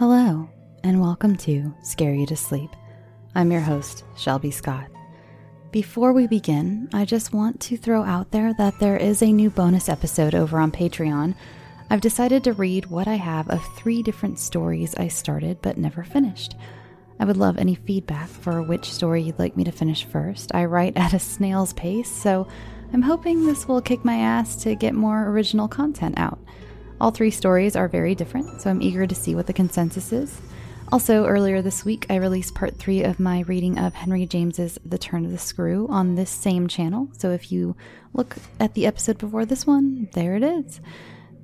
Hello, and welcome to Scare You to Sleep. I'm your host, Shelby Scott. Before we begin, I just want to throw out there that there is a new bonus episode over on Patreon. I've decided to read what I have of three different stories I started but never finished. I would love any feedback for which story you'd like me to finish first. I write at a snail's pace, so I'm hoping this will kick my ass to get more original content out. All three stories are very different, so I'm eager to see what the consensus is. Also, earlier this week, I released part three of my reading of Henry James's The Turn of the Screw on this same channel. So if you look at the episode before this one, there it is.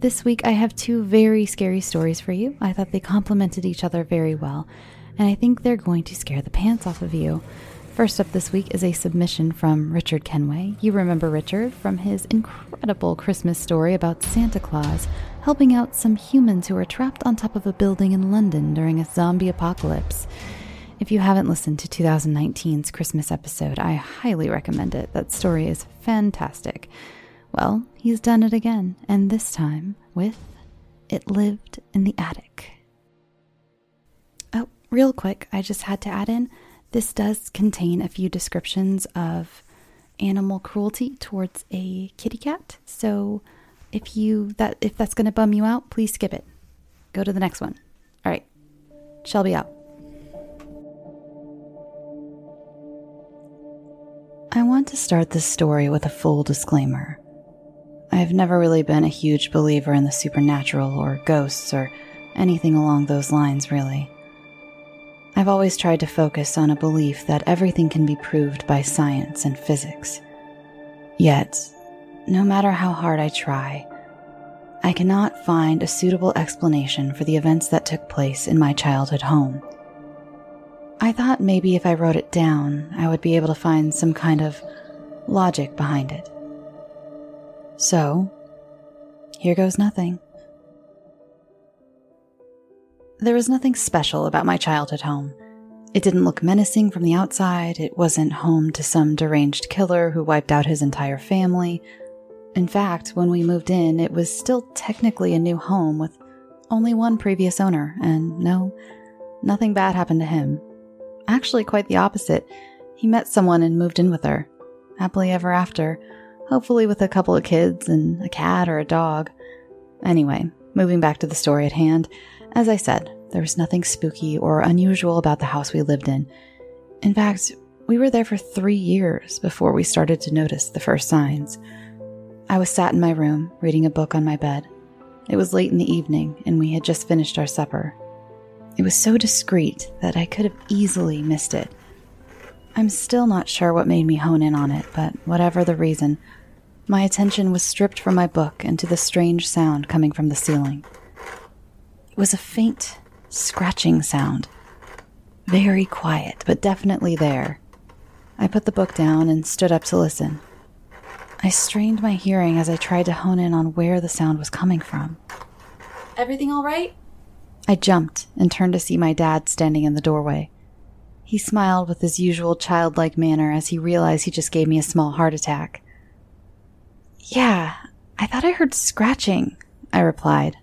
This week, I have two very scary stories for you. I thought they complemented each other very well, and I think they're going to scare the pants off of you. First up this week is a submission from Richard Kenway. You remember Richard from his incredible Christmas story about Santa Claus helping out some humans who are trapped on top of a building in London during a zombie apocalypse. If you haven't listened to 2019's Christmas episode, I highly recommend it. That story is fantastic. Well, he's done it again, and this time with It Lived in the Attic. Oh, real quick, I just had to add in this does contain a few descriptions of animal cruelty towards a kitty cat, so if you that if that's going to bum you out, please skip it. Go to the next one. All right. Shelby out. I want to start this story with a full disclaimer. I have never really been a huge believer in the supernatural or ghosts or anything along those lines, really. I've always tried to focus on a belief that everything can be proved by science and physics. Yet, no matter how hard I try, I cannot find a suitable explanation for the events that took place in my childhood home. I thought maybe if I wrote it down, I would be able to find some kind of logic behind it. So, here goes nothing. There was nothing special about my childhood home. It didn't look menacing from the outside, it wasn't home to some deranged killer who wiped out his entire family in fact, when we moved in, it was still technically a new home with only one previous owner, and no, nothing bad happened to him. Actually, quite the opposite. He met someone and moved in with her. Happily ever after, hopefully with a couple of kids and a cat or a dog. Anyway, moving back to the story at hand, as I said, there was nothing spooky or unusual about the house we lived in. In fact, we were there for three years before we started to notice the first signs. I was sat in my room, reading a book on my bed. It was late in the evening, and we had just finished our supper. It was so discreet that I could have easily missed it. I'm still not sure what made me hone in on it, but whatever the reason, my attention was stripped from my book and to the strange sound coming from the ceiling. It was a faint, scratching sound. Very quiet, but definitely there. I put the book down and stood up to listen. I strained my hearing as I tried to hone in on where the sound was coming from. Everything all right? I jumped and turned to see my dad standing in the doorway. He smiled with his usual childlike manner as he realized he just gave me a small heart attack. Yeah, I thought I heard scratching, I replied.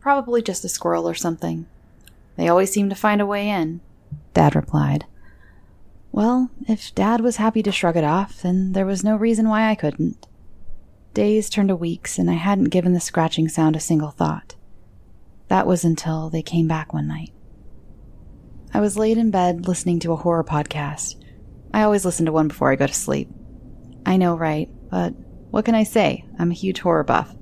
Probably just a squirrel or something. They always seem to find a way in, Dad replied. Well, if Dad was happy to shrug it off, then there was no reason why I couldn't. Days turned to weeks, and I hadn't given the scratching sound a single thought. That was until they came back one night. I was laid in bed listening to a horror podcast. I always listen to one before I go to sleep. I know, right? But what can I say? I'm a huge horror buff.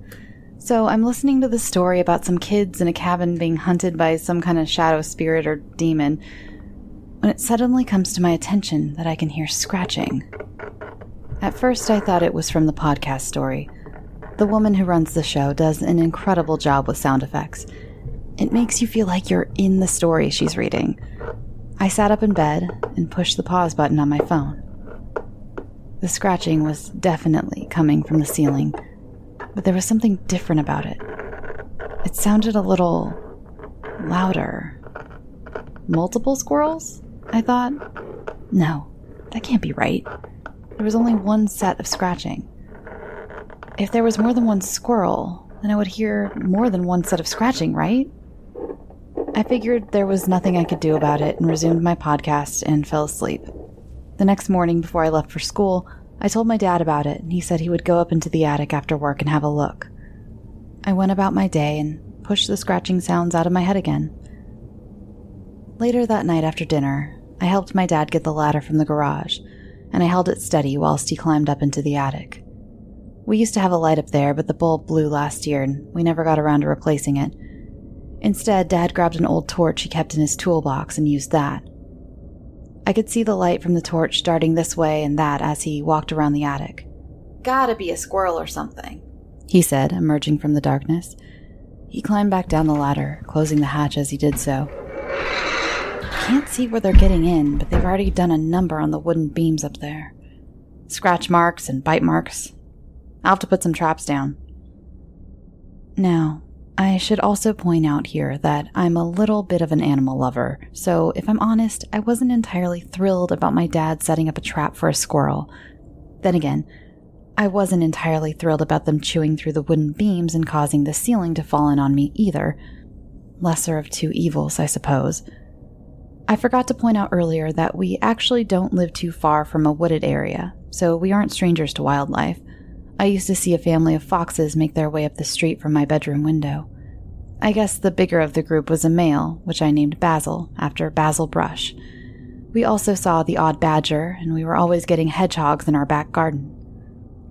So I'm listening to the story about some kids in a cabin being hunted by some kind of shadow spirit or demon when it suddenly comes to my attention that I can hear scratching. At first, I thought it was from the podcast story. The woman who runs the show does an incredible job with sound effects. It makes you feel like you're in the story she's reading. I sat up in bed and pushed the pause button on my phone. The scratching was definitely coming from the ceiling, but there was something different about it. It sounded a little louder. Multiple squirrels? I thought. No, that can't be right. There was only one set of scratching. If there was more than one squirrel, then I would hear more than one set of scratching, right? I figured there was nothing I could do about it and resumed my podcast and fell asleep. The next morning, before I left for school, I told my dad about it, and he said he would go up into the attic after work and have a look. I went about my day and pushed the scratching sounds out of my head again. Later that night after dinner, I helped my dad get the ladder from the garage, and I held it steady whilst he climbed up into the attic. We used to have a light up there, but the bulb blew last year and we never got around to replacing it. Instead, Dad grabbed an old torch he kept in his toolbox and used that. I could see the light from the torch darting this way and that as he walked around the attic. Gotta be a squirrel or something, he said, emerging from the darkness. He climbed back down the ladder, closing the hatch as he did so. Can't see where they're getting in, but they've already done a number on the wooden beams up there. Scratch marks and bite marks. I'll have to put some traps down. Now, I should also point out here that I'm a little bit of an animal lover, so if I'm honest, I wasn't entirely thrilled about my dad setting up a trap for a squirrel. Then again, I wasn't entirely thrilled about them chewing through the wooden beams and causing the ceiling to fall in on me either. Lesser of two evils, I suppose. I forgot to point out earlier that we actually don't live too far from a wooded area, so we aren't strangers to wildlife. I used to see a family of foxes make their way up the street from my bedroom window. I guess the bigger of the group was a male, which I named Basil, after Basil Brush. We also saw the odd badger, and we were always getting hedgehogs in our back garden.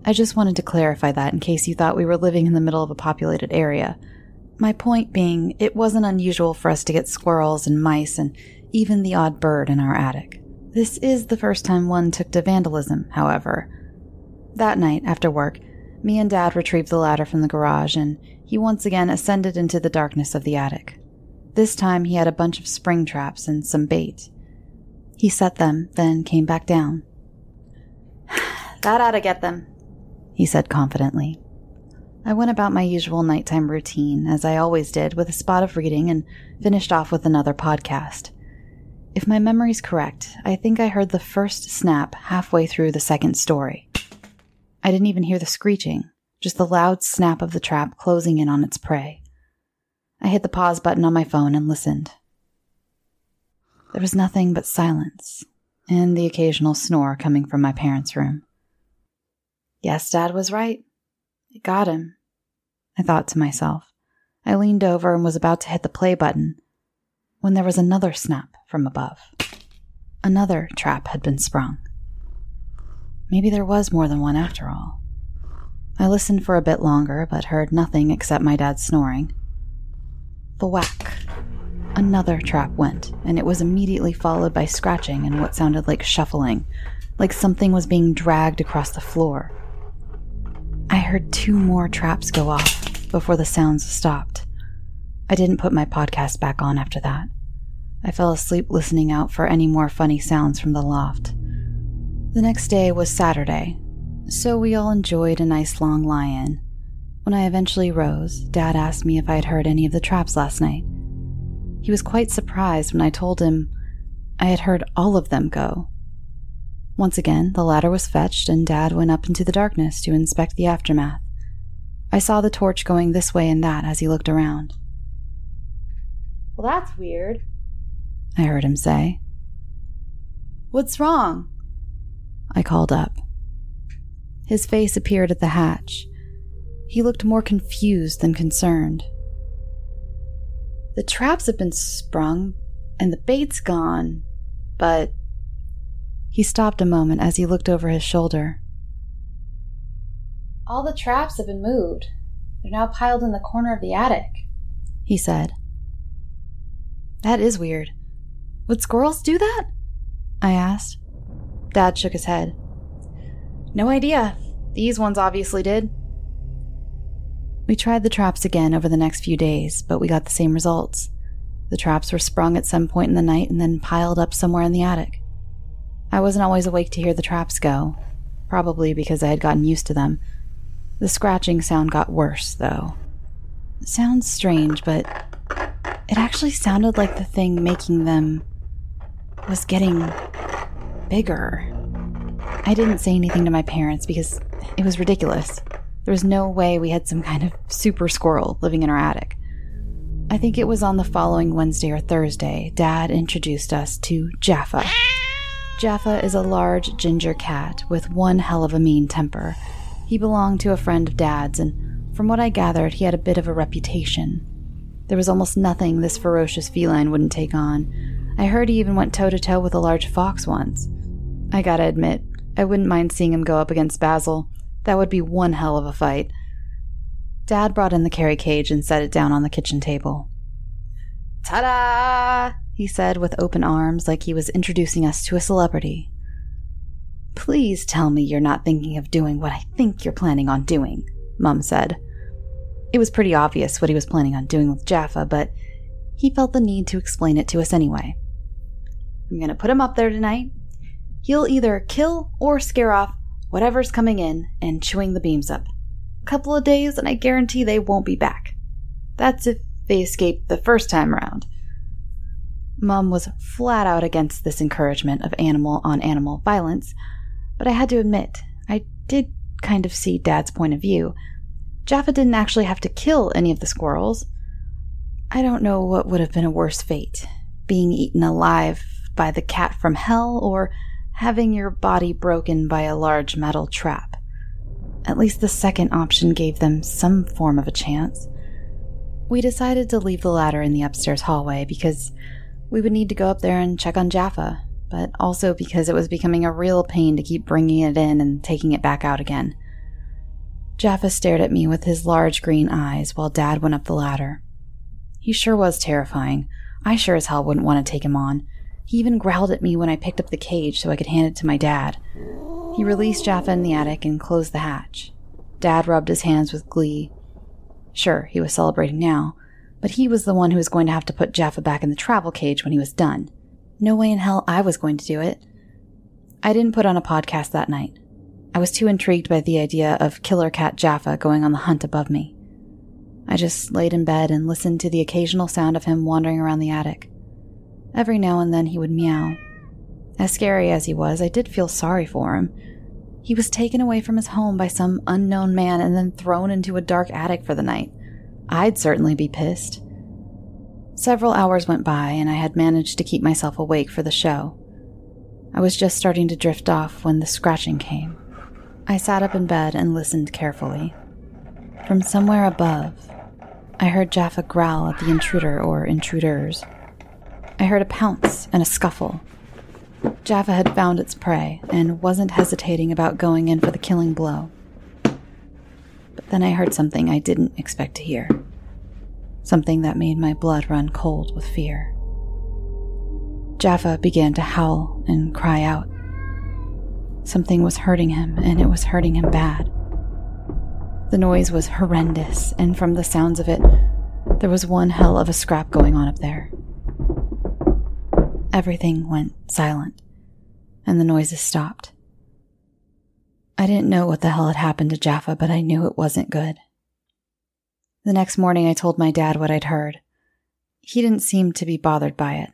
I just wanted to clarify that in case you thought we were living in the middle of a populated area. My point being, it wasn't unusual for us to get squirrels and mice and even the odd bird in our attic. This is the first time one took to vandalism, however. That night, after work, me and Dad retrieved the ladder from the garage, and he once again ascended into the darkness of the attic. This time he had a bunch of spring traps and some bait. He set them, then came back down. that ought to get them, he said confidently. I went about my usual nighttime routine, as I always did, with a spot of reading and finished off with another podcast. If my memory's correct, I think I heard the first snap halfway through the second story. I didn't even hear the screeching, just the loud snap of the trap closing in on its prey. I hit the pause button on my phone and listened. There was nothing but silence and the occasional snore coming from my parents' room. Yes, Dad was right. It got him, I thought to myself. I leaned over and was about to hit the play button when there was another snap from above. Another trap had been sprung. Maybe there was more than one after all. I listened for a bit longer, but heard nothing except my dad snoring. The whack. Another trap went, and it was immediately followed by scratching and what sounded like shuffling, like something was being dragged across the floor. I heard two more traps go off before the sounds stopped. I didn't put my podcast back on after that. I fell asleep listening out for any more funny sounds from the loft. The next day was Saturday, so we all enjoyed a nice long lie in. When I eventually rose, Dad asked me if I had heard any of the traps last night. He was quite surprised when I told him I had heard all of them go. Once again, the ladder was fetched, and Dad went up into the darkness to inspect the aftermath. I saw the torch going this way and that as he looked around. Well, that's weird, I heard him say. What's wrong? I called up. His face appeared at the hatch. He looked more confused than concerned. The traps have been sprung, and the bait's gone, but. He stopped a moment as he looked over his shoulder. All the traps have been moved. They're now piled in the corner of the attic, he said. That is weird. Would squirrels do that? I asked. Dad shook his head. No idea. These ones obviously did. We tried the traps again over the next few days, but we got the same results. The traps were sprung at some point in the night and then piled up somewhere in the attic. I wasn't always awake to hear the traps go, probably because I had gotten used to them. The scratching sound got worse, though. It sounds strange, but it actually sounded like the thing making them was getting bigger. I didn't say anything to my parents because it was ridiculous. There was no way we had some kind of super squirrel living in our attic. I think it was on the following Wednesday or Thursday, Dad introduced us to Jaffa. Jaffa is a large ginger cat with one hell of a mean temper. He belonged to a friend of Dad's, and from what I gathered, he had a bit of a reputation. There was almost nothing this ferocious feline wouldn't take on. I heard he even went toe to toe with a large fox once. I gotta admit, I wouldn't mind seeing him go up against Basil. That would be one hell of a fight. Dad brought in the carry cage and set it down on the kitchen table. Ta da! he said with open arms like he was introducing us to a celebrity. Please tell me you're not thinking of doing what I think you're planning on doing, Mum said. It was pretty obvious what he was planning on doing with Jaffa, but he felt the need to explain it to us anyway. I'm going to put him up there tonight. He'll either kill or scare off whatever's coming in and chewing the beams up. A couple of days, and I guarantee they won't be back. That's if they escape the first time around. Mum was flat out against this encouragement of animal on animal violence, but I had to admit, I did kind of see Dad's point of view. Jaffa didn't actually have to kill any of the squirrels. I don't know what would have been a worse fate being eaten alive by the cat from hell or having your body broken by a large metal trap. At least the second option gave them some form of a chance. We decided to leave the ladder in the upstairs hallway because we would need to go up there and check on Jaffa, but also because it was becoming a real pain to keep bringing it in and taking it back out again. Jaffa stared at me with his large green eyes while Dad went up the ladder. He sure was terrifying. I sure as hell wouldn't want to take him on. He even growled at me when I picked up the cage so I could hand it to my dad. He released Jaffa in the attic and closed the hatch. Dad rubbed his hands with glee. Sure, he was celebrating now, but he was the one who was going to have to put Jaffa back in the travel cage when he was done. No way in hell I was going to do it. I didn't put on a podcast that night. I was too intrigued by the idea of Killer Cat Jaffa going on the hunt above me. I just laid in bed and listened to the occasional sound of him wandering around the attic. Every now and then he would meow. As scary as he was, I did feel sorry for him. He was taken away from his home by some unknown man and then thrown into a dark attic for the night. I'd certainly be pissed. Several hours went by, and I had managed to keep myself awake for the show. I was just starting to drift off when the scratching came. I sat up in bed and listened carefully. From somewhere above, I heard Jaffa growl at the intruder or intruders. I heard a pounce and a scuffle. Jaffa had found its prey and wasn't hesitating about going in for the killing blow. But then I heard something I didn't expect to hear. Something that made my blood run cold with fear. Jaffa began to howl and cry out. Something was hurting him, and it was hurting him bad. The noise was horrendous, and from the sounds of it, there was one hell of a scrap going on up there. Everything went silent, and the noises stopped. I didn't know what the hell had happened to Jaffa, but I knew it wasn't good. The next morning, I told my dad what I'd heard. He didn't seem to be bothered by it.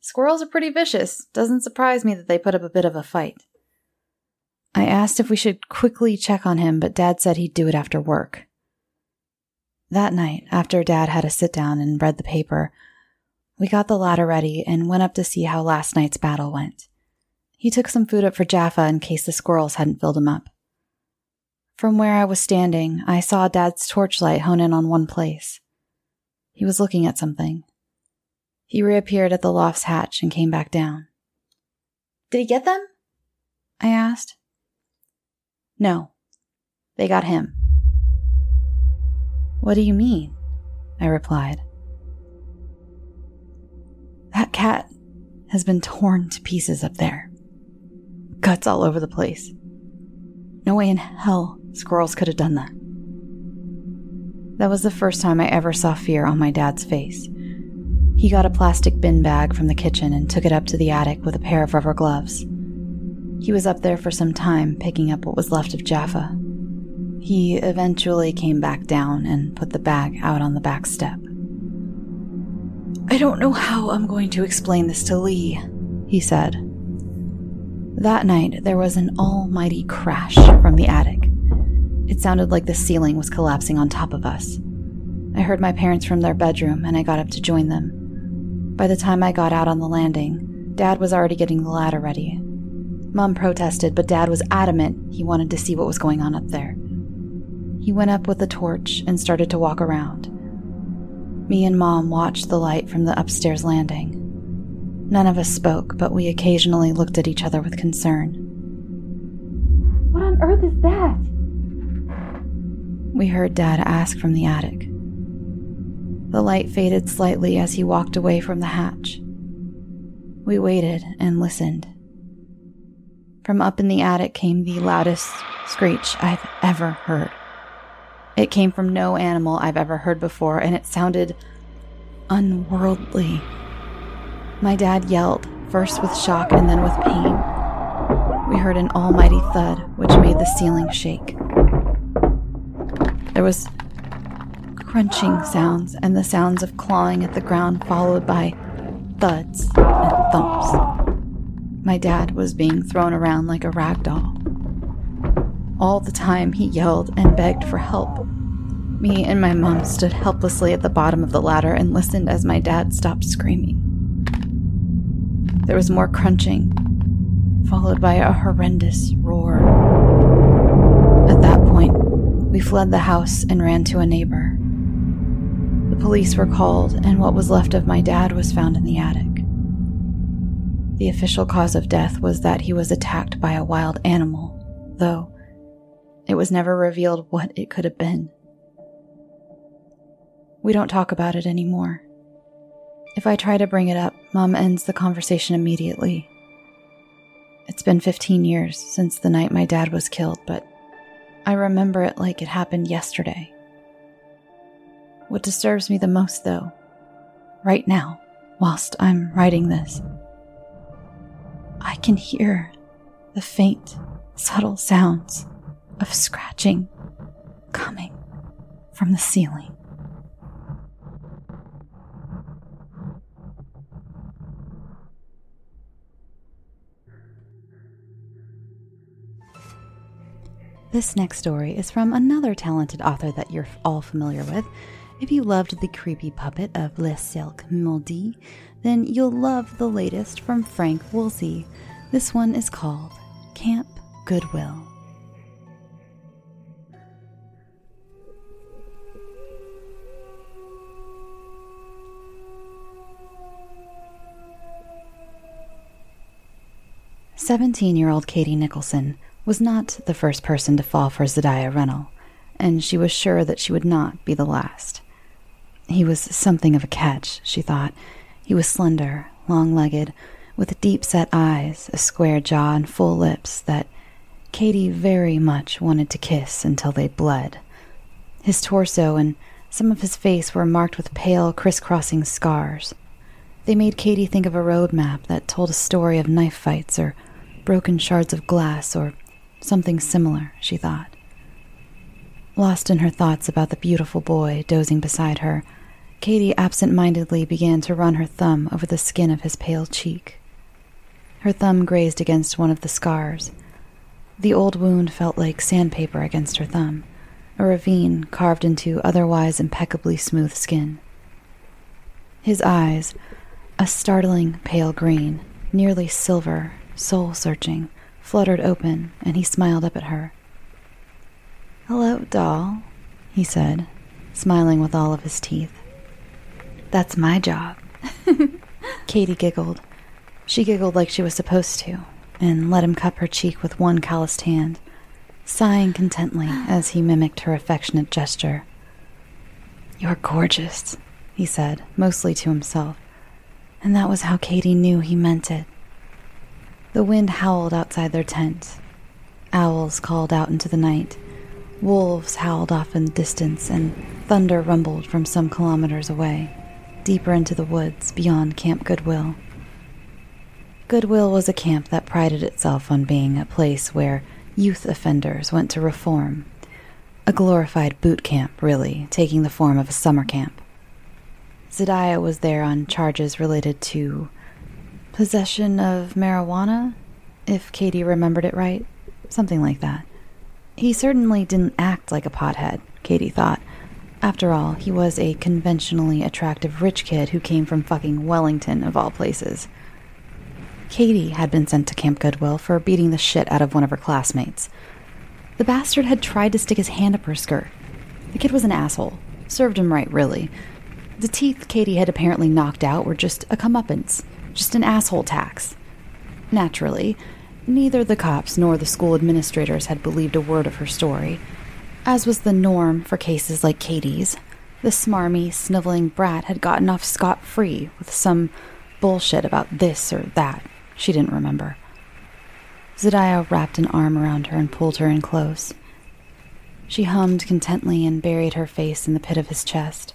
Squirrels are pretty vicious. Doesn't surprise me that they put up a bit of a fight. I asked if we should quickly check on him, but Dad said he'd do it after work. That night, after Dad had a sit down and read the paper, we got the ladder ready and went up to see how last night's battle went. He took some food up for Jaffa in case the squirrels hadn't filled him up. From where I was standing, I saw Dad's torchlight hone in on one place. He was looking at something. He reappeared at the loft's hatch and came back down. Did he get them? I asked. No, they got him. What do you mean? I replied. That cat has been torn to pieces up there. Guts all over the place. No way in hell squirrels could have done that. That was the first time I ever saw fear on my dad's face. He got a plastic bin bag from the kitchen and took it up to the attic with a pair of rubber gloves. He was up there for some time picking up what was left of Jaffa. He eventually came back down and put the bag out on the back step. I don't know how I'm going to explain this to Lee, he said. That night, there was an almighty crash from the attic. It sounded like the ceiling was collapsing on top of us. I heard my parents from their bedroom and I got up to join them. By the time I got out on the landing, Dad was already getting the ladder ready. Mum protested, but Dad was adamant he wanted to see what was going on up there. He went up with a torch and started to walk around. Me and Mom watched the light from the upstairs landing. None of us spoke, but we occasionally looked at each other with concern. What on earth is that? We heard Dad ask from the attic. The light faded slightly as he walked away from the hatch. We waited and listened. From up in the attic came the loudest screech I've ever heard. It came from no animal I've ever heard before, and it sounded unworldly. My dad yelled, first with shock and then with pain. We heard an almighty thud, which made the ceiling shake. There was crunching sounds and the sounds of clawing at the ground, followed by thuds and thumps. My dad was being thrown around like a rag doll. All the time, he yelled and begged for help. Me and my mom stood helplessly at the bottom of the ladder and listened as my dad stopped screaming. There was more crunching, followed by a horrendous roar. At that point, we fled the house and ran to a neighbor. The police were called, and what was left of my dad was found in the attic. The official cause of death was that he was attacked by a wild animal, though it was never revealed what it could have been. We don't talk about it anymore. If I try to bring it up, Mom ends the conversation immediately. It's been 15 years since the night my dad was killed, but I remember it like it happened yesterday. What disturbs me the most, though, right now, whilst I'm writing this, I can hear the faint, subtle sounds of scratching coming from the ceiling. This next story is from another talented author that you're all familiar with. If you loved the creepy puppet of Le Silk Maudit, then you'll love the latest from Frank Woolsey. This one is called Camp Goodwill. Seventeen year old Katie Nicholson was not the first person to fall for Zadiah Rennell, and she was sure that she would not be the last. He was something of a catch, she thought. He was slender, long legged, with deep set eyes, a square jaw, and full lips that Katie very much wanted to kiss until they bled. His torso and some of his face were marked with pale, crisscrossing scars. They made Katie think of a road map that told a story of knife fights or broken shards of glass or Something similar, she thought. Lost in her thoughts about the beautiful boy dozing beside her, Katie absent mindedly began to run her thumb over the skin of his pale cheek. Her thumb grazed against one of the scars. The old wound felt like sandpaper against her thumb, a ravine carved into otherwise impeccably smooth skin. His eyes, a startling pale green, nearly silver, soul searching, fluttered open, and he smiled up at her. Hello, doll, he said, smiling with all of his teeth. That's my job. Katie giggled. She giggled like she was supposed to, and let him cup her cheek with one calloused hand, sighing contently as he mimicked her affectionate gesture. You're gorgeous, he said, mostly to himself, and that was how Katie knew he meant it. The wind howled outside their tent. Owls called out into the night. Wolves howled off in the distance, and thunder rumbled from some kilometers away, deeper into the woods beyond Camp Goodwill. Goodwill was a camp that prided itself on being a place where youth offenders went to reform. A glorified boot camp, really, taking the form of a summer camp. Zadiah was there on charges related to possession of marijuana, if Katie remembered it right. Something like that. He certainly didn't act like a pothead, Katie thought. After all, he was a conventionally attractive rich kid who came from fucking Wellington, of all places. Katie had been sent to Camp Goodwill for beating the shit out of one of her classmates. The bastard had tried to stick his hand up her skirt. The kid was an asshole. Served him right, really. The teeth Katie had apparently knocked out were just a comeuppance, just an asshole tax. Naturally, neither the cops nor the school administrators had believed a word of her story. As was the norm for cases like Katie's, the smarmy, sniveling brat had gotten off scot free with some bullshit about this or that. She didn't remember. Zadiah wrapped an arm around her and pulled her in close. She hummed contently and buried her face in the pit of his chest.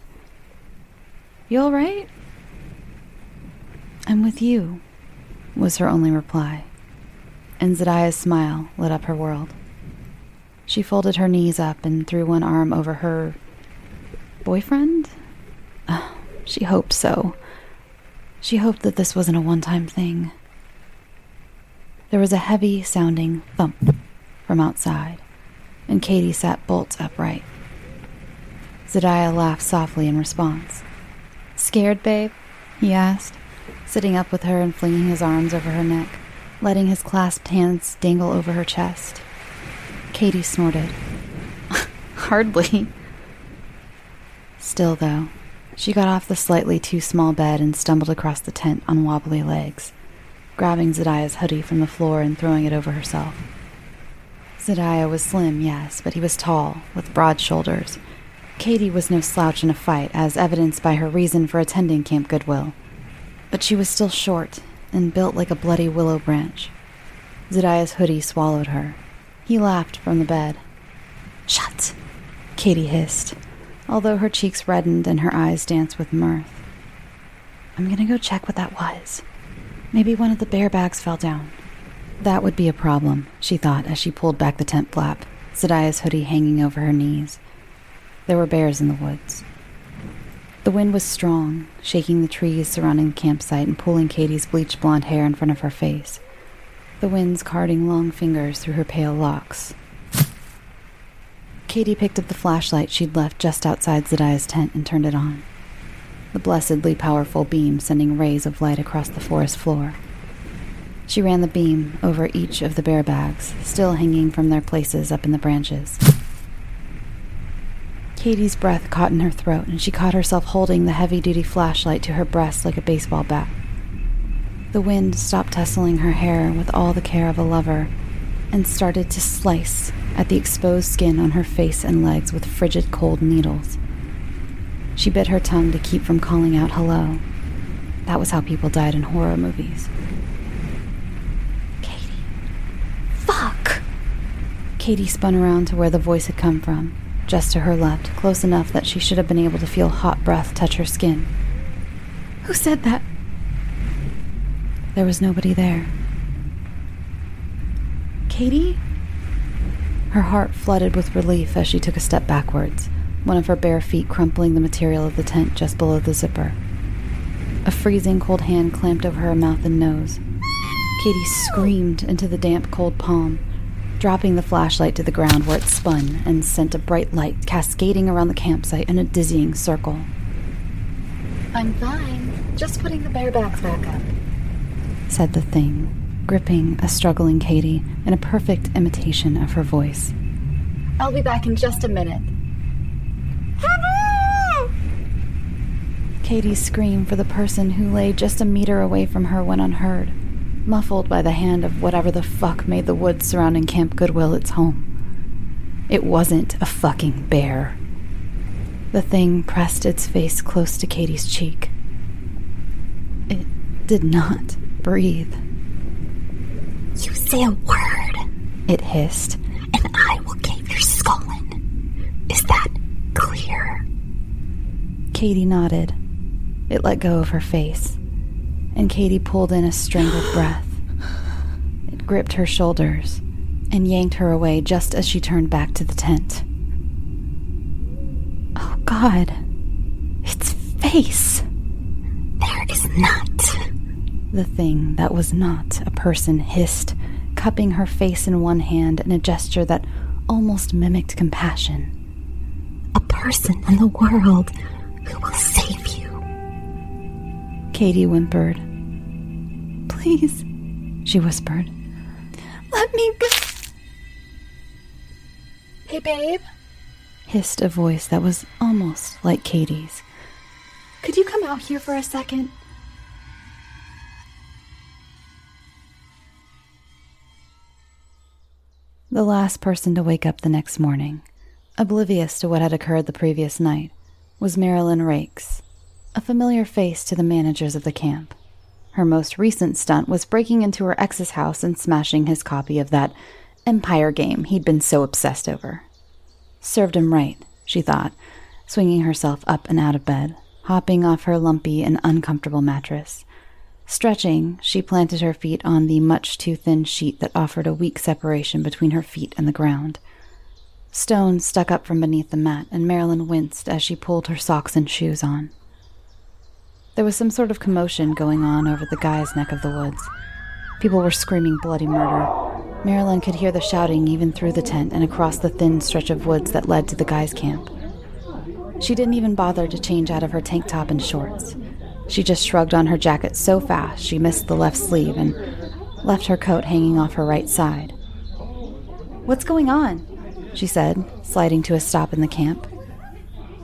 You all right? I'm with you, was her only reply, and Zadiah's smile lit up her world. She folded her knees up and threw one arm over her boyfriend? Oh, she hoped so. She hoped that this wasn't a one time thing. There was a heavy sounding thump from outside, and Katie sat bolt upright. Zadiah laughed softly in response. Scared, babe? he asked, sitting up with her and flinging his arms over her neck, letting his clasped hands dangle over her chest. Katie snorted. Hardly. Still, though, she got off the slightly too small bed and stumbled across the tent on wobbly legs grabbing Zadiah's hoodie from the floor and throwing it over herself. Zadiah was slim, yes, but he was tall, with broad shoulders. Katie was no slouch in a fight, as evidenced by her reason for attending Camp Goodwill. But she was still short and built like a bloody willow branch. Zadiah's hoodie swallowed her. He laughed from the bed. Shut! Katie hissed, although her cheeks reddened and her eyes danced with mirth. I'm gonna go check what that was. Maybe one of the bear bags fell down. That would be a problem, she thought as she pulled back the tent flap, Zadiah's hoodie hanging over her knees. There were bears in the woods. The wind was strong, shaking the trees surrounding the campsite and pulling Katie's bleached blonde hair in front of her face, the winds carding long fingers through her pale locks. Katie picked up the flashlight she'd left just outside Zadiah's tent and turned it on the blessedly powerful beam sending rays of light across the forest floor. She ran the beam over each of the bear bags, still hanging from their places up in the branches. Katie's breath caught in her throat, and she caught herself holding the heavy duty flashlight to her breast like a baseball bat. The wind stopped tussling her hair with all the care of a lover and started to slice at the exposed skin on her face and legs with frigid cold needles. She bit her tongue to keep from calling out hello. That was how people died in horror movies. Katie. Fuck! Katie spun around to where the voice had come from, just to her left, close enough that she should have been able to feel hot breath touch her skin. Who said that? There was nobody there. Katie? Her heart flooded with relief as she took a step backwards one of her bare feet crumpling the material of the tent just below the zipper. A freezing cold hand clamped over her mouth and nose. Katie screamed into the damp, cold palm, dropping the flashlight to the ground where it spun and sent a bright light cascading around the campsite in a dizzying circle. I'm fine. Just putting the bear bags back up, said the thing, gripping a struggling Katie in a perfect imitation of her voice. I'll be back in just a minute. Katie's scream for the person who lay just a meter away from her went unheard, muffled by the hand of whatever the fuck made the woods surrounding Camp Goodwill its home. It wasn't a fucking bear. The thing pressed its face close to Katie's cheek. It did not breathe. You say a word, it hissed, and I will cave your skull in. Is that clear? Katie nodded. It let go of her face, and Katie pulled in a strangled breath. It gripped her shoulders and yanked her away just as she turned back to the tent. Oh, God. Its face! There is not. The thing that was not a person hissed, cupping her face in one hand in a gesture that almost mimicked compassion. A person in the world who will save you. Katie whimpered. Please, she whispered. Let me go. Hey, babe. Hissed a voice that was almost like Katie's. Could you come out here for a second? The last person to wake up the next morning, oblivious to what had occurred the previous night, was Marilyn Rakes, a familiar face to the managers of the camp. Her most recent stunt was breaking into her ex's house and smashing his copy of that Empire game he'd been so obsessed over. Served him right, she thought, swinging herself up and out of bed, hopping off her lumpy and uncomfortable mattress. Stretching, she planted her feet on the much too thin sheet that offered a weak separation between her feet and the ground. Stones stuck up from beneath the mat, and Marilyn winced as she pulled her socks and shoes on. There was some sort of commotion going on over the guy's neck of the woods. People were screaming bloody murder. Marilyn could hear the shouting even through the tent and across the thin stretch of woods that led to the guy's camp. She didn't even bother to change out of her tank top and shorts. She just shrugged on her jacket so fast she missed the left sleeve and left her coat hanging off her right side. What's going on? she said, sliding to a stop in the camp.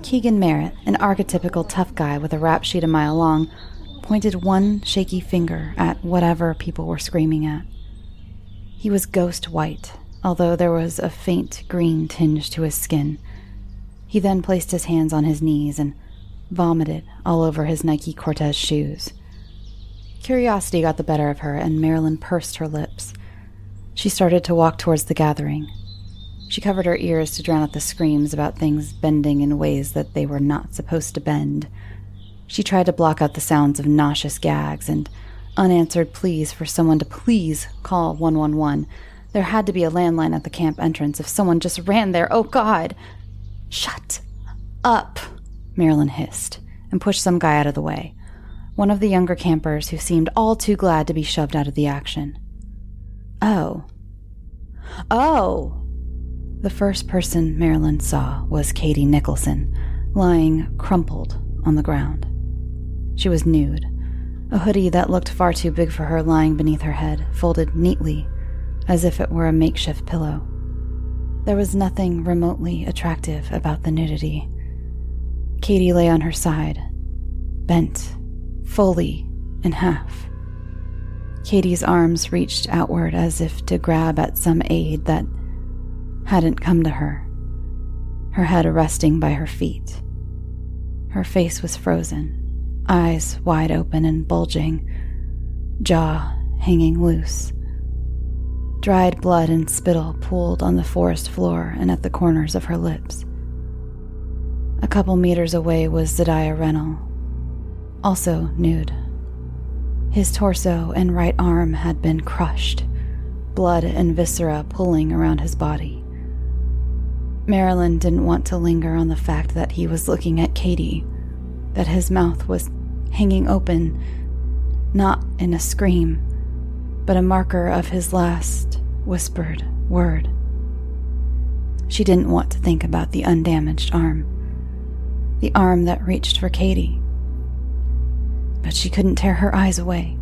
Keegan Merritt, an archetypical tough guy with a rap sheet a mile long, pointed one shaky finger at whatever people were screaming at. He was ghost white, although there was a faint green tinge to his skin. He then placed his hands on his knees and vomited all over his Nike Cortez shoes. Curiosity got the better of her, and Marilyn pursed her lips. She started to walk towards the gathering. She covered her ears to drown out the screams about things bending in ways that they were not supposed to bend. She tried to block out the sounds of nauseous gags and unanswered pleas for someone to please call 111. There had to be a landline at the camp entrance if someone just ran there. Oh, God! Shut up! Marilyn hissed and pushed some guy out of the way, one of the younger campers who seemed all too glad to be shoved out of the action. Oh. Oh! The first person Marilyn saw was Katie Nicholson, lying crumpled on the ground. She was nude, a hoodie that looked far too big for her lying beneath her head, folded neatly, as if it were a makeshift pillow. There was nothing remotely attractive about the nudity. Katie lay on her side, bent, fully in half. Katie's arms reached outward as if to grab at some aid that hadn't come to her, her head resting by her feet. Her face was frozen, eyes wide open and bulging, jaw hanging loose. Dried blood and spittle pooled on the forest floor and at the corners of her lips. A couple meters away was Zadiah Rennell, also nude. His torso and right arm had been crushed, blood and viscera pulling around his body. Marilyn didn't want to linger on the fact that he was looking at Katie, that his mouth was hanging open, not in a scream, but a marker of his last whispered word. She didn't want to think about the undamaged arm the arm that reached for Katie. But she couldn't tear her eyes away,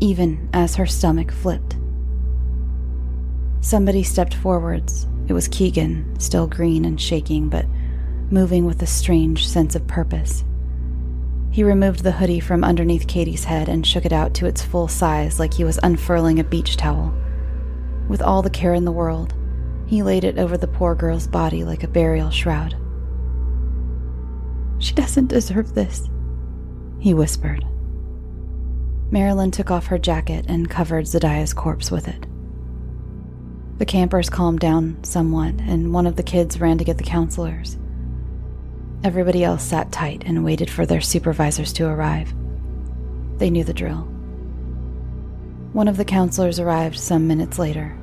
even as her stomach flipped. Somebody stepped forwards. It was Keegan, still green and shaking, but moving with a strange sense of purpose. He removed the hoodie from underneath Katie's head and shook it out to its full size like he was unfurling a beach towel. With all the care in the world, he laid it over the poor girl's body like a burial shroud. She doesn't deserve this, he whispered. Marilyn took off her jacket and covered Zadiah's corpse with it. The campers calmed down somewhat, and one of the kids ran to get the counselors. Everybody else sat tight and waited for their supervisors to arrive. They knew the drill. One of the counselors arrived some minutes later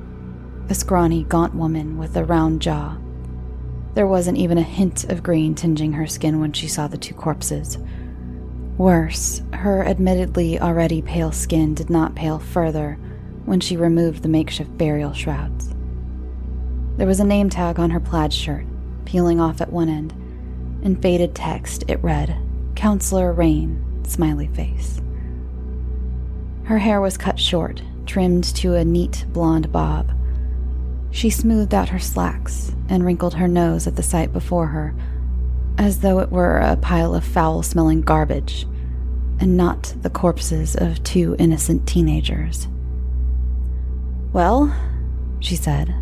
a scrawny, gaunt woman with a round jaw there wasn't even a hint of green tingeing her skin when she saw the two corpses. Worse, her admittedly already pale skin did not pale further when she removed the makeshift burial shrouds. There was a name tag on her plaid shirt, peeling off at one end, In faded text, it read, Counselor Rain, smiley face. Her hair was cut short, trimmed to a neat blonde bob. She smoothed out her slacks and wrinkled her nose at the sight before her, as though it were a pile of foul smelling garbage, and not the corpses of two innocent teenagers. Well, she said,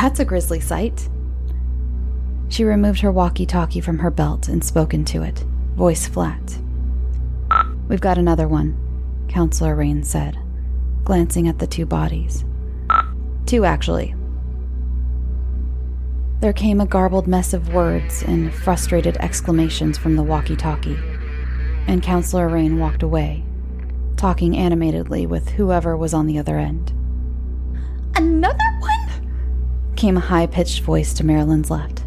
that's a grisly sight. She removed her walkie talkie from her belt and spoke into it, voice flat. We've got another one, Counselor Rain said, glancing at the two bodies. Two, actually. There came a garbled mess of words and frustrated exclamations from the walkie talkie, and Counselor Rain walked away, talking animatedly with whoever was on the other end. Another one? Came a high pitched voice to Marilyn's left.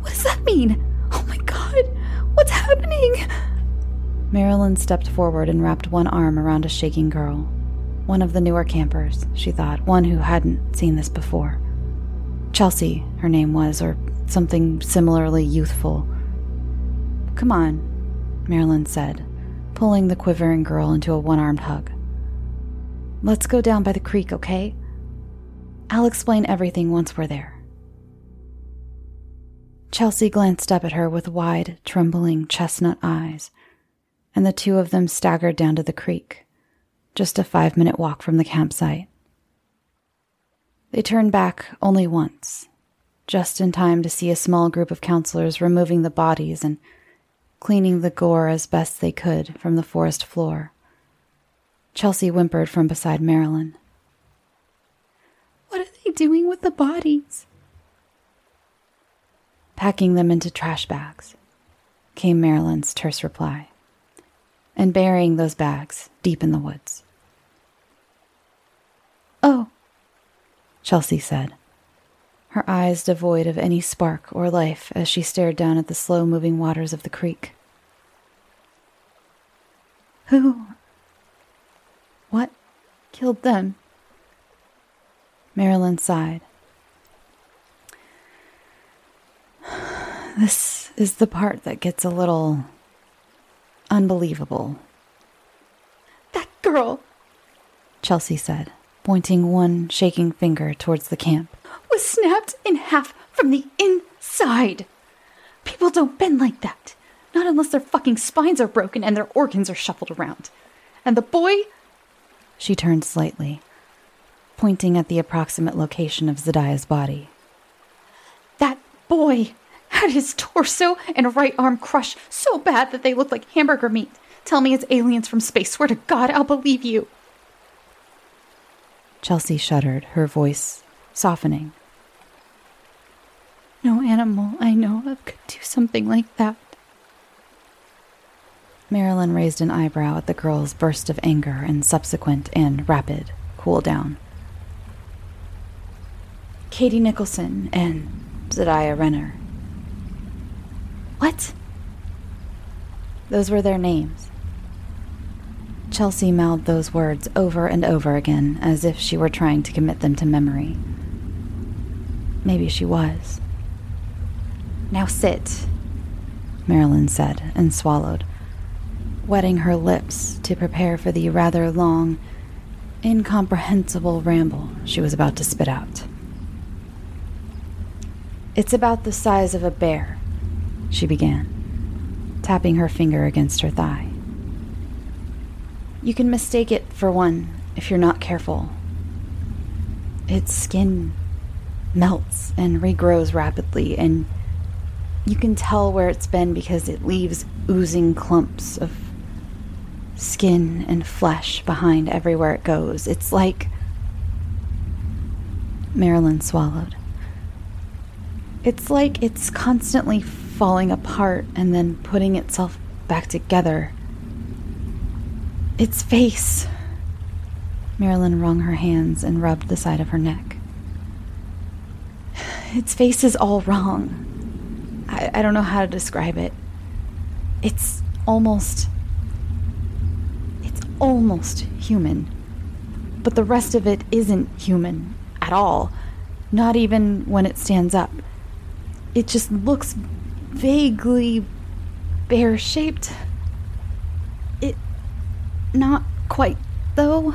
What does that mean? Oh my god, what's happening? Marilyn stepped forward and wrapped one arm around a shaking girl. One of the newer campers, she thought, one who hadn't seen this before. Chelsea, her name was, or something similarly youthful. Come on, Marilyn said, pulling the quivering girl into a one armed hug. Let's go down by the creek, okay? I'll explain everything once we're there. Chelsea glanced up at her with wide, trembling chestnut eyes, and the two of them staggered down to the creek, just a five minute walk from the campsite. They turned back only once, just in time to see a small group of counselors removing the bodies and cleaning the gore as best they could from the forest floor. Chelsea whimpered from beside Marilyn. What are they doing with the bodies? Packing them into trash bags, came Marilyn's terse reply, and burying those bags deep in the woods. Oh, Chelsea said, her eyes devoid of any spark or life as she stared down at the slow moving waters of the creek. Who? What killed them? Marilyn sighed. This is the part that gets a little unbelievable. That girl, Chelsea said, pointing one shaking finger towards the camp, was snapped in half from the inside. People don't bend like that. Not unless their fucking spines are broken and their organs are shuffled around. And the boy. She turned slightly, pointing at the approximate location of Zadiah's body. That boy had his torso and right arm crushed so bad that they looked like hamburger meat. Tell me it's aliens from space. Swear to God, I'll believe you. Chelsea shuddered, her voice softening. No animal I know of could do something like that. Marilyn raised an eyebrow at the girl's burst of anger and subsequent and rapid cool down. Katie Nicholson and Zadiah Renner. What? Those were their names. Chelsea mouthed those words over and over again as if she were trying to commit them to memory. Maybe she was. Now sit, Marilyn said and swallowed, wetting her lips to prepare for the rather long, incomprehensible ramble she was about to spit out. It's about the size of a bear, she began, tapping her finger against her thigh. You can mistake it for one if you're not careful. Its skin melts and regrows rapidly, and you can tell where it's been because it leaves oozing clumps of skin and flesh behind everywhere it goes. It's like. Marilyn swallowed. It's like it's constantly falling apart and then putting itself back together. Its face. Marilyn wrung her hands and rubbed the side of her neck. Its face is all wrong. I, I don't know how to describe it. It's almost. It's almost human. But the rest of it isn't human at all. Not even when it stands up. It just looks vaguely bear shaped. It. not quite, though.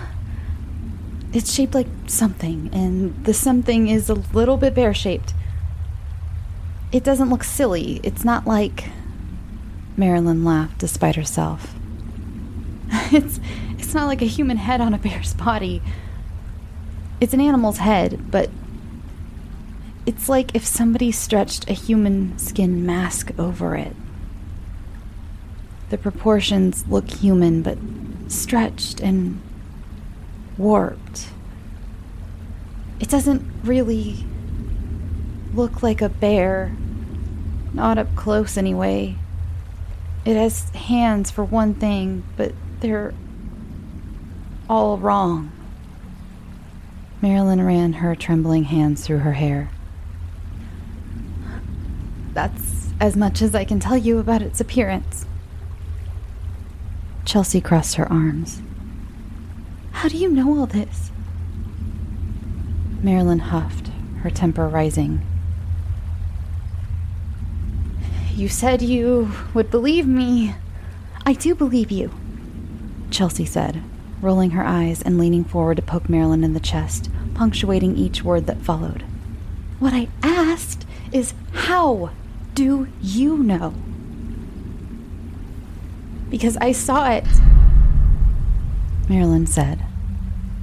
It's shaped like something, and the something is a little bit bear shaped. It doesn't look silly. It's not like. Marilyn laughed despite herself. it's it's not like a human head on a bear's body. It's an animal's head, but it's like if somebody stretched a human skin mask over it. The proportions look human, but stretched and warped. It doesn't really look like a bear. Not up close, anyway. It has hands for one thing, but they're all wrong. Marilyn ran her trembling hands through her hair. That's as much as I can tell you about its appearance. Chelsea crossed her arms. How do you know all this? Marilyn huffed, her temper rising. You said you would believe me. I do believe you, Chelsea said, rolling her eyes and leaning forward to poke Marilyn in the chest, punctuating each word that followed. What I asked is how do you know? Because I saw it. Marilyn said,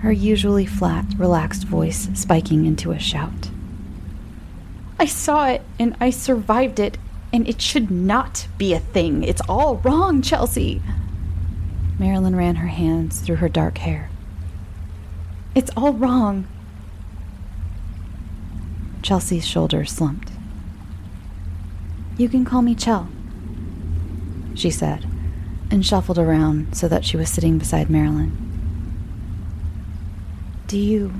her usually flat, relaxed voice spiking into a shout. I saw it and I survived it, and it should not be a thing. It's all wrong, Chelsea. Marilyn ran her hands through her dark hair. It's all wrong. Chelsea's shoulders slumped. You can call me Chell, she said, and shuffled around so that she was sitting beside Marilyn. Do you.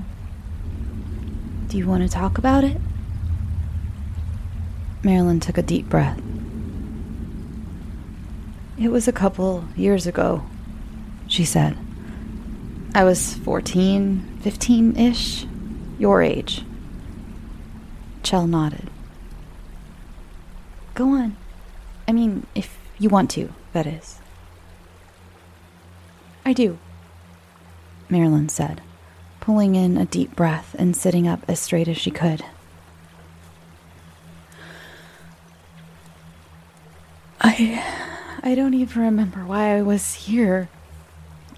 Do you want to talk about it? Marilyn took a deep breath. It was a couple years ago, she said. I was 14, 15 ish, your age. Chell nodded. Go on. I mean, if you want to, that is. I do, Marilyn said, pulling in a deep breath and sitting up as straight as she could. I. I don't even remember why I was here.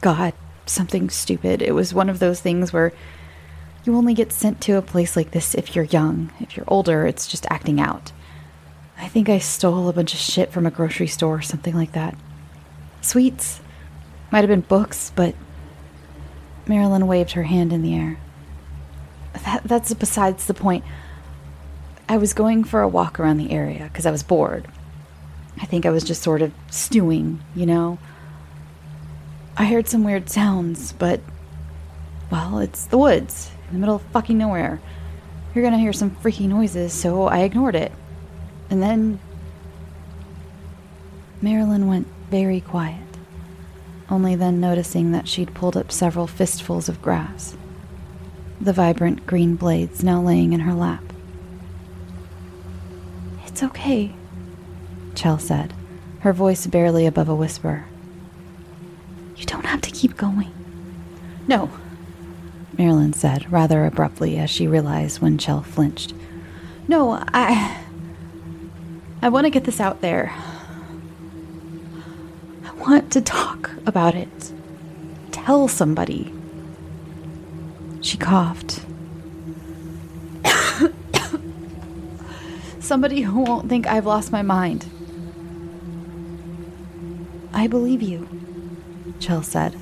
God, something stupid. It was one of those things where you only get sent to a place like this if you're young. If you're older, it's just acting out. I think I stole a bunch of shit from a grocery store or something like that. Sweets. Might have been books, but. Marilyn waved her hand in the air. That, that's besides the point. I was going for a walk around the area because I was bored. I think I was just sort of stewing, you know? I heard some weird sounds, but. Well, it's the woods, in the middle of fucking nowhere. You're gonna hear some freaky noises, so I ignored it. And then. Marilyn went very quiet, only then noticing that she'd pulled up several fistfuls of grass, the vibrant green blades now laying in her lap. It's okay, Chell said, her voice barely above a whisper. You don't have to keep going. No, Marilyn said, rather abruptly as she realized when Chell flinched. No, I. I want to get this out there. I want to talk about it. Tell somebody. She coughed. somebody who won't think I've lost my mind. I believe you, Chell said,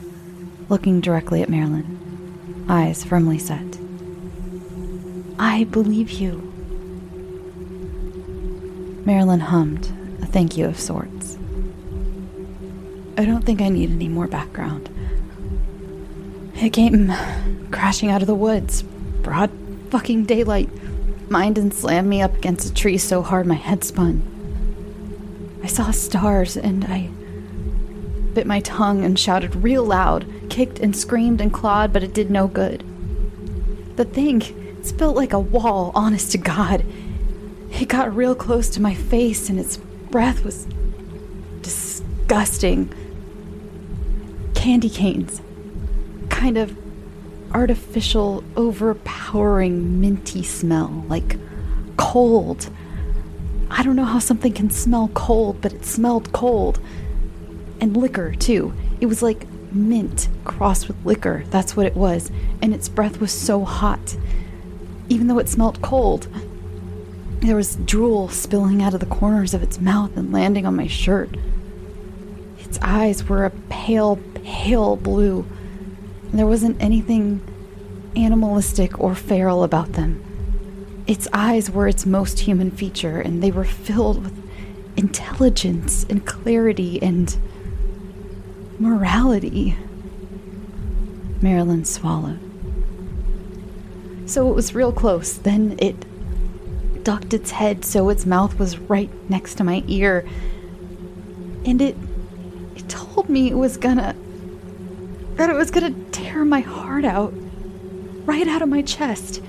looking directly at Marilyn, eyes firmly set. I believe you. Marilyn hummed, a thank you of sorts. I don't think I need any more background. It came crashing out of the woods, broad fucking daylight, mined and slammed me up against a tree so hard my head spun. I saw stars and I bit my tongue and shouted real loud, kicked and screamed and clawed, but it did no good. The thing, it's built like a wall, honest to God. It got real close to my face, and its breath was disgusting. Candy canes. Kind of artificial, overpowering, minty smell, like cold. I don't know how something can smell cold, but it smelled cold. And liquor, too. It was like mint crossed with liquor. That's what it was. And its breath was so hot, even though it smelled cold. There was drool spilling out of the corners of its mouth and landing on my shirt. Its eyes were a pale, pale blue. There wasn't anything animalistic or feral about them. Its eyes were its most human feature, and they were filled with intelligence and clarity and morality. Marilyn swallowed. So it was real close. Then it ducked its head so its mouth was right next to my ear. And it it told me it was gonna that it was gonna tear my heart out right out of my chest.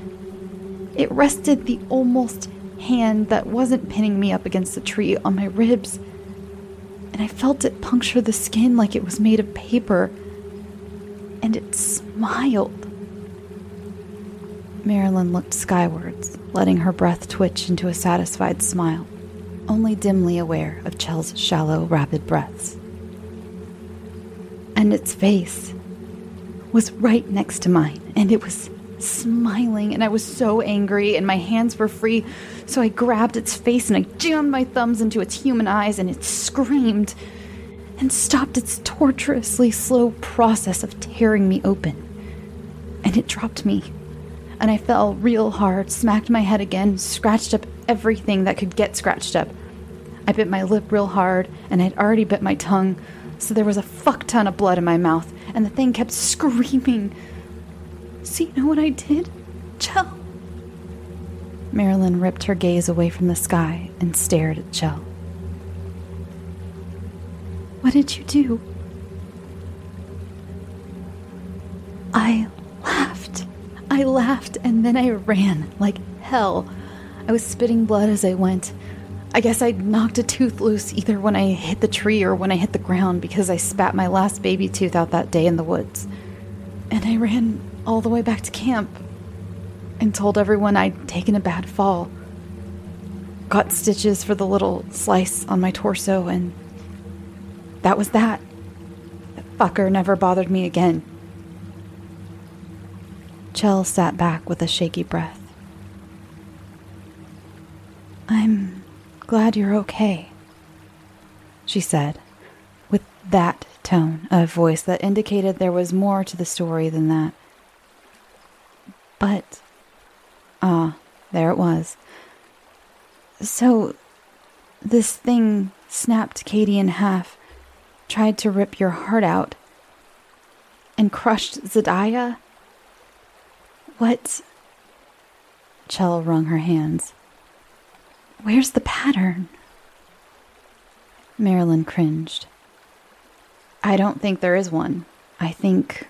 It rested the almost hand that wasn't pinning me up against the tree on my ribs, and I felt it puncture the skin like it was made of paper. And it smiled. Marilyn looked skywards, letting her breath twitch into a satisfied smile, only dimly aware of Chell's shallow, rapid breaths. And its face was right next to mine, and it was smiling, and I was so angry, and my hands were free, so I grabbed its face and I jammed my thumbs into its human eyes, and it screamed and stopped its tortuously slow process of tearing me open. And it dropped me, and I fell real hard, smacked my head again, scratched up everything that could get scratched up. I bit my lip real hard, and I'd already bit my tongue, so there was a fuck ton of blood in my mouth, and the thing kept screaming. So you know what I did? Chell. Marilyn ripped her gaze away from the sky and stared at Chell. What did you do? I laughed. I laughed and then I ran like hell. I was spitting blood as I went. I guess I knocked a tooth loose either when I hit the tree or when I hit the ground because I spat my last baby tooth out that day in the woods. And I ran all the way back to camp and told everyone I'd taken a bad fall. Got stitches for the little slice on my torso, and that was that. The fucker never bothered me again. Chell sat back with a shaky breath. I'm glad you're okay, she said, with that tone of voice that indicated there was more to the story than that. But. Ah, there it was. So, this thing snapped Katie in half, tried to rip your heart out, and crushed Zadiah? What? Chell wrung her hands. Where's the pattern? Marilyn cringed. I don't think there is one. I think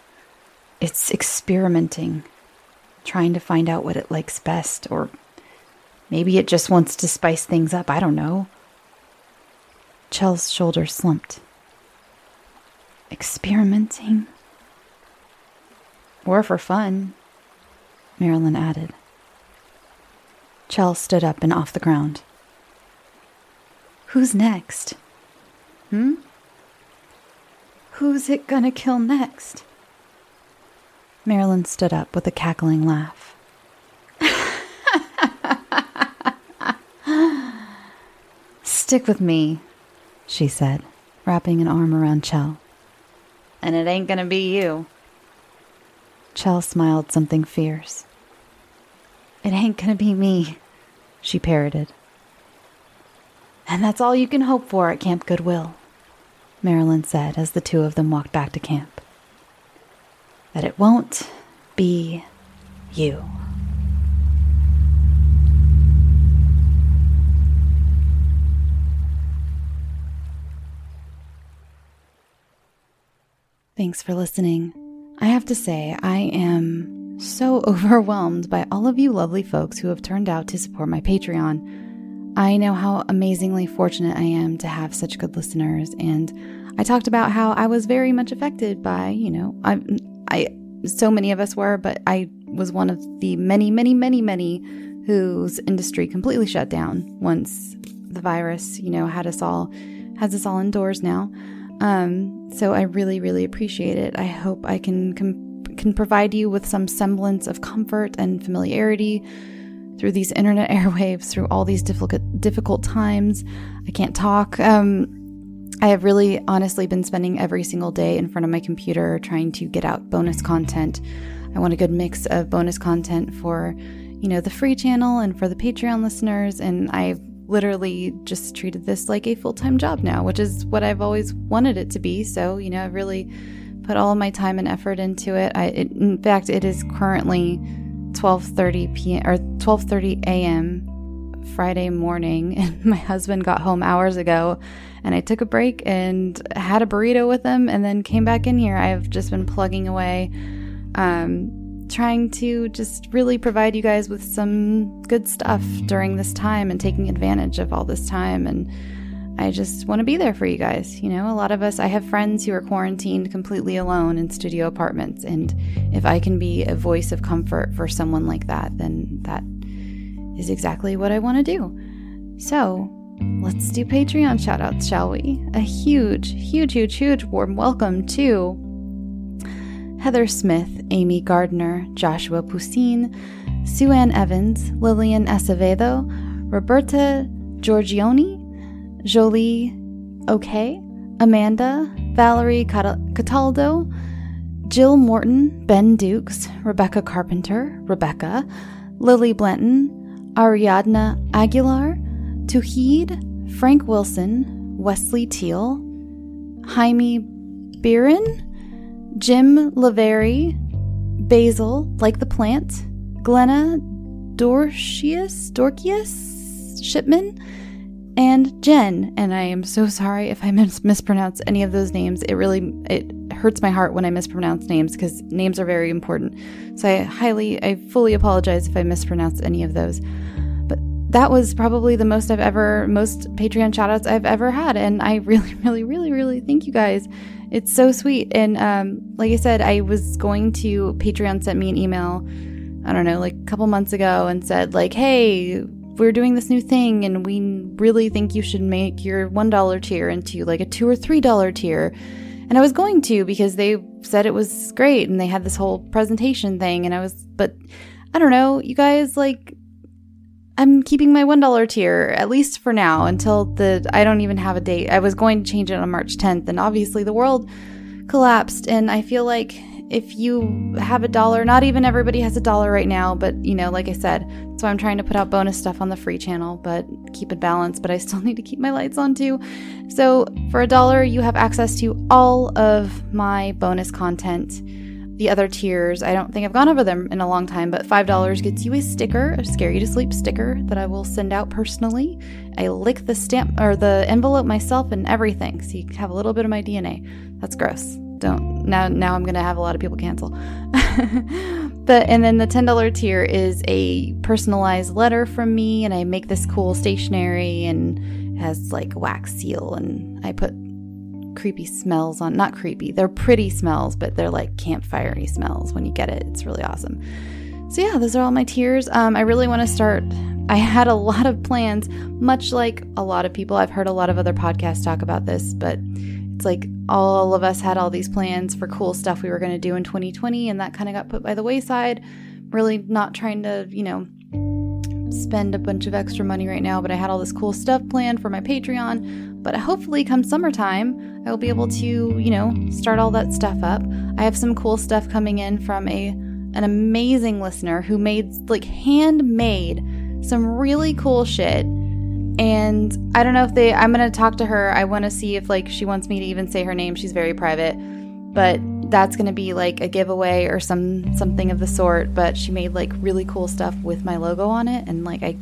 it's experimenting trying to find out what it likes best, or maybe it just wants to spice things up. I don't know. Chell's shoulder slumped. Experimenting? Or for fun, Marilyn added. Chell stood up and off the ground. Who's next? Hmm? Who's it gonna kill next? Marilyn stood up with a cackling laugh. Stick with me, she said, wrapping an arm around Chell. And it ain't gonna be you. Chell smiled something fierce. It ain't gonna be me, she parroted. And that's all you can hope for at Camp Goodwill, Marilyn said as the two of them walked back to camp that it won't be you. Thanks for listening. I have to say, I am so overwhelmed by all of you lovely folks who have turned out to support my Patreon. I know how amazingly fortunate I am to have such good listeners. And I talked about how I was very much affected by, you know, I, I, so many of us were, but I was one of the many, many, many, many whose industry completely shut down once the virus, you know, had us all, has us all indoors now. Um, so I really, really appreciate it. I hope I can can provide you with some semblance of comfort and familiarity through these internet airwaves, through all these difficult difficult times. I can't talk. Um, I have really honestly been spending every single day in front of my computer trying to get out bonus content. I want a good mix of bonus content for, you know, the free channel and for the Patreon listeners. And I've literally just treated this like a full time job now, which is what I've always wanted it to be. So, you know, I've really put all my time and effort into it. I, it in fact, it is currently 12:30 p.m. or 12:30 a.m. Friday morning, and my husband got home hours ago, and I took a break and had a burrito with him, and then came back in here. I've just been plugging away. Um, trying to just really provide you guys with some good stuff during this time and taking advantage of all this time. And I just want to be there for you guys. You know, a lot of us, I have friends who are quarantined completely alone in studio apartments. And if I can be a voice of comfort for someone like that, then that is exactly what I want to do. So let's do Patreon shoutouts, shall we? A huge, huge, huge, huge warm welcome to Heather Smith, Amy Gardner, Joshua Poussin, Sue Ann Evans, Lillian Acevedo, Roberta Giorgioni, Jolie OK, Amanda, Valerie Cataldo, Jill Morton, Ben Dukes, Rebecca Carpenter, Rebecca, Lily Blanton, Ariadna Aguilar, Tuhid, Frank Wilson, Wesley Teal, Jaime Biren, Jim Lavery, Basil, like the plant, Glenna Dorcius, Dorcius Shipman, and Jen. And I am so sorry if I mis- mispronounce any of those names. It really it hurts my heart when I mispronounce names because names are very important. So I highly, I fully apologize if I mispronounce any of those. But that was probably the most I've ever, most Patreon shoutouts I've ever had. And I really, really, really, really thank you guys. It's so sweet. And um, like I said, I was going to, Patreon sent me an email, I don't know, like a couple months ago and said, like, hey, we're doing this new thing and we really think you should make your $1 tier into like a 2 or $3 tier. And I was going to because they said it was great and they had this whole presentation thing and I was but I don't know, you guys like I'm keeping my $1 tier at least for now until the I don't even have a date. I was going to change it on March 10th and obviously the world collapsed and I feel like if you have a dollar, not even everybody has a dollar right now, but you know, like I said, so I'm trying to put out bonus stuff on the free channel, but keep it balanced, but I still need to keep my lights on too. So for a dollar, you have access to all of my bonus content. The other tiers, I don't think I've gone over them in a long time, but $5 gets you a sticker, a Scare You to Sleep sticker that I will send out personally. I lick the stamp or the envelope myself and everything, so you have a little bit of my DNA. That's gross don't now now I'm gonna have a lot of people cancel. but and then the ten dollar tier is a personalized letter from me, and I make this cool stationery and has like a wax seal, and I put creepy smells on. Not creepy, they're pretty smells, but they're like campfirey smells when you get it. It's really awesome. So yeah, those are all my tiers. Um, I really want to start. I had a lot of plans, much like a lot of people. I've heard a lot of other podcasts talk about this, but it's like all of us had all these plans for cool stuff we were going to do in 2020, and that kind of got put by the wayside. Really not trying to, you know, spend a bunch of extra money right now, but I had all this cool stuff planned for my Patreon. But hopefully, come summertime, I will be able to, you know, start all that stuff up. I have some cool stuff coming in from a an amazing listener who made like handmade some really cool shit and I don't know if they, I'm going to talk to her. I want to see if like she wants me to even say her name. She's very private, but that's going to be like a giveaway or some something of the sort. But she made like really cool stuff with my logo on it. And like, I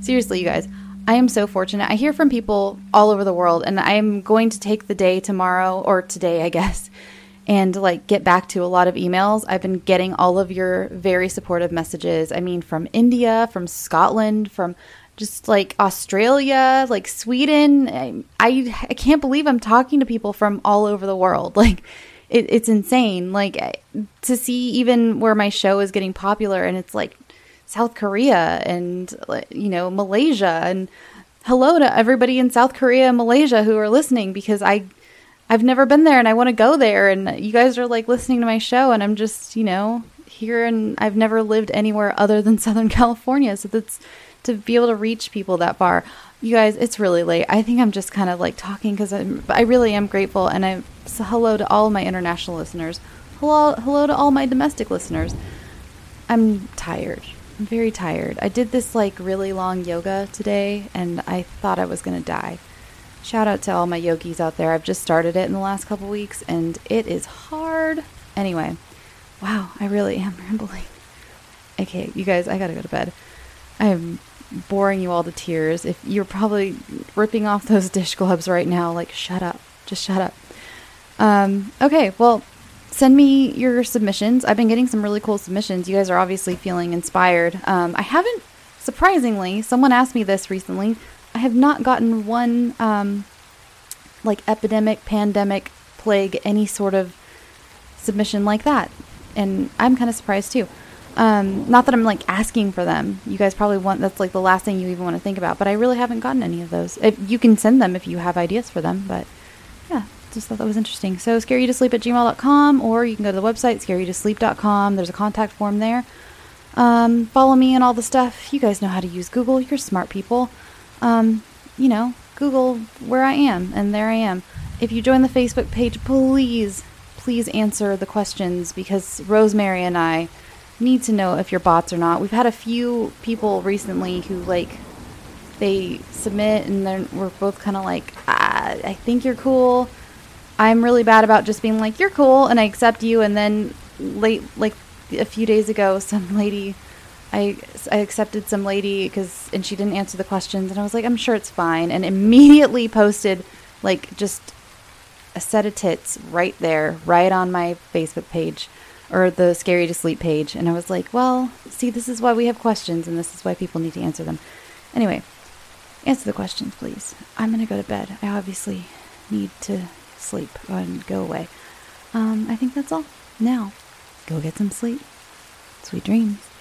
seriously, you guys, I am so fortunate. I hear from people all over the world, and I am going to take the day tomorrow or today, I guess, and like get back to a lot of emails. I've been getting all of your very supportive messages. I mean, from India, from Scotland, from just like Australia, like Sweden. I, I, I can't believe I'm talking to people from all over the world. Like, it, it's insane. Like, to see even where my show is getting popular, and it's like South Korea and, you know, Malaysia. And hello to everybody in South Korea and Malaysia who are listening because I. I've never been there and I want to go there and you guys are like listening to my show and I'm just, you know, here and I've never lived anywhere other than Southern California. So that's to be able to reach people that far. You guys, it's really late. I think I'm just kind of like talking because I really am grateful. And I so hello to all my international listeners. Hello, hello to all my domestic listeners. I'm tired. I'm very tired. I did this like really long yoga today, and I thought I was gonna die. Shout out to all my yogis out there. I've just started it in the last couple weeks, and it is hard. Anyway, wow, I really am rambling. Okay, you guys, I gotta go to bed. I'm boring you all to tears. If you're probably ripping off those dish gloves right now, like shut up, just shut up. Um, okay, well, send me your submissions. I've been getting some really cool submissions. You guys are obviously feeling inspired. Um, I haven't, surprisingly, someone asked me this recently. I have not gotten one um, like epidemic, pandemic, plague, any sort of submission like that, and I'm kind of surprised too. Um, not that I'm like asking for them. You guys probably want that's like the last thing you even want to think about. But I really haven't gotten any of those. If you can send them if you have ideas for them. But yeah, just thought that was interesting. So scareyoutosleep at gmail.com or you can go to the website scareyoutosleep.com. There's a contact form there. Um, follow me and all the stuff. You guys know how to use Google. You're smart people. Um, you know, Google where I am, and there I am. If you join the Facebook page, please, please answer the questions because Rosemary and I need to know if you're bots or not. We've had a few people recently who like they submit and then we're both kind of like, ah, I think you're cool. I'm really bad about just being like you're cool and I accept you and then late like a few days ago some lady I, I accepted some lady because and she didn't answer the questions and I was like I'm sure it's fine and immediately posted like just a set of tits right there right on my Facebook page or the Scare You to Sleep page and i was like well see this is why we have questions and this is why people need to answer them. Anyway answer the questions please. I'm going to go to bed. I obviously need to sleep. And go away. Um, i think that's all. Now go get some sleep. Sweet dreams